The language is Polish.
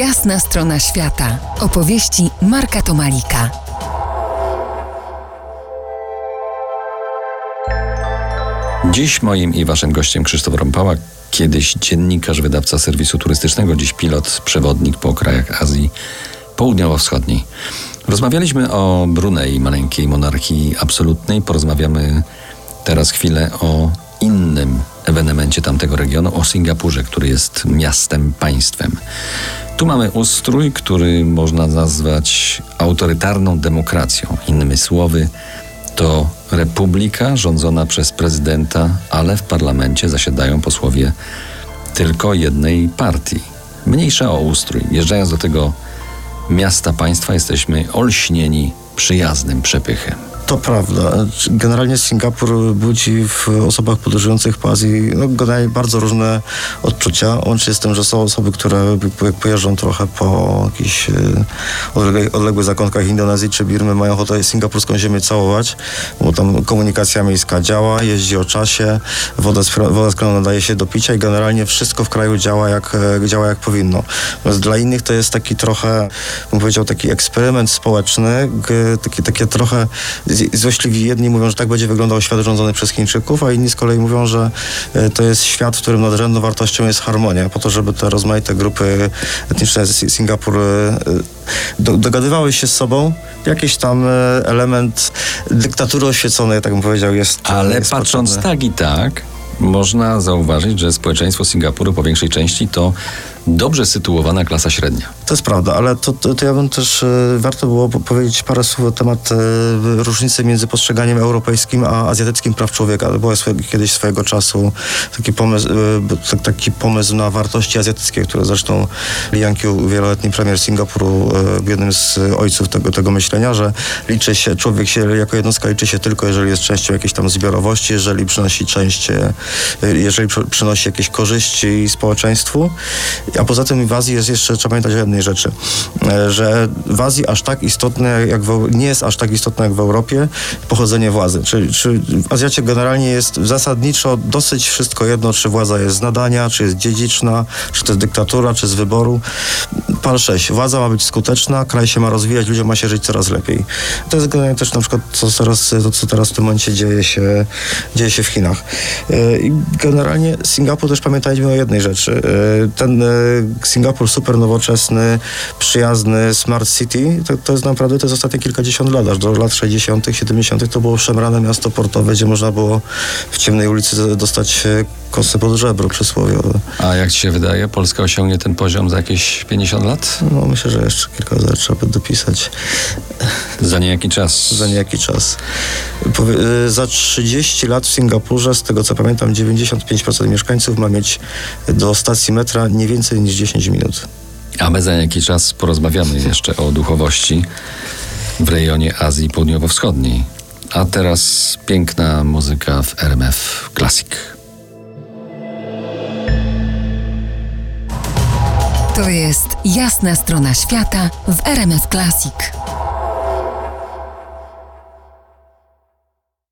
Jasna strona świata. Opowieści Marka Tomalika. Dziś moim i waszym gościem Krzysztof Rąpała, kiedyś dziennikarz, wydawca serwisu turystycznego, dziś pilot, przewodnik po krajach Azji Południowo-Wschodniej. Rozmawialiśmy o Brunei, maleńkiej monarchii absolutnej. Porozmawiamy teraz chwilę o innym ewenemencie tamtego regionu, o Singapurze, który jest miastem, państwem. Tu mamy ustrój, który można nazwać autorytarną demokracją. Innymi słowy, to republika rządzona przez prezydenta, ale w parlamencie zasiadają posłowie tylko jednej partii. Mniejsza o ustrój. Jeżdżając do tego miasta państwa, jesteśmy olśnieni przyjaznym przepychem. To prawda. Generalnie Singapur budzi w osobach podróżujących po Azji no, bardzo różne odczucia. Łącznie z tym, że są osoby, które pojeżdżą trochę po jakichś e, odległych, zakątkach Indonezji czy Birmy, mają ochotę singapurską ziemię całować, bo tam komunikacja miejska działa, jeździ o czasie, woda woda z nadaje się do picia i generalnie wszystko w kraju działa jak, e, działa jak powinno. Natomiast dla innych to jest taki trochę, bym powiedział, taki eksperyment społeczny, taki, takie trochę złośliwi jedni mówią, że tak będzie wyglądał świat rządzony przez Chińczyków, a inni z kolei mówią, że e, to jest świat, w którym nadrzędną wartością jest harmonia, po to, żeby te rozmaite grupy etniczne z Singapur e, do, dogadywały się z sobą. Jakiś tam e, element dyktatury oświeconej, tak bym powiedział, jest. Ale jest patrząc potrzebny. tak i tak, można zauważyć, że społeczeństwo Singapuru po większej części to dobrze sytuowana klasa średnia. To jest prawda, ale to, to, to ja bym też, e, warto było powiedzieć parę słów na temat e, różnicy między postrzeganiem europejskim a azjatyckim praw człowieka. Było kiedyś swojego czasu taki pomysł, e, taki pomysł na wartości azjatyckie, które zresztą Lee Yang wieloletni premier Singapuru, jednym z ojców tego, tego myślenia, że liczy się, człowiek się jako jednostka liczy się tylko, jeżeli jest częścią jakiejś tam zbiorowości, jeżeli przynosi część, jeżeli pr przynosi jakieś korzyści społeczeństwu a poza tym w Azji jest jeszcze, trzeba pamiętać o jednej rzeczy, e, że w Azji aż tak istotne, jak w, nie jest aż tak istotne jak w Europie pochodzenie władzy. Czy, czy w Azjacie generalnie jest zasadniczo dosyć wszystko jedno, czy władza jest z nadania, czy jest dziedziczna, czy to jest dyktatura, czy z wyboru. Pal 6. Władza ma być skuteczna, kraj się ma rozwijać, ludziom ma się żyć coraz lepiej. To jest generalnie też na przykład co teraz, to, co teraz w tym momencie dzieje się, dzieje się w Chinach. E, I generalnie Singapur też pamiętajmy o jednej rzeczy. E, ten Singapur super nowoczesny, przyjazny, smart city, to, to jest naprawdę, to jest ostatnie kilkadziesiąt lat, aż do lat 60., 70. to było szemrane miasto portowe, gdzie można było w ciemnej ulicy dostać kosy pod żebro przysłowiowe. A jak ci się wydaje, Polska osiągnie ten poziom za jakieś 50 lat? No myślę, że jeszcze kilka lat trzeba by dopisać. Za niejaki czas. Za niejaki czas. Y, za 30 lat w Singapurze, z tego co pamiętam, 95% mieszkańców ma mieć do stacji metra nie więcej niż 10 minut. A my za jakiś czas porozmawiamy jeszcze o duchowości w rejonie Azji Południowo-Wschodniej. A teraz piękna muzyka w RMF Classic. To jest jasna strona świata w RMF Classic.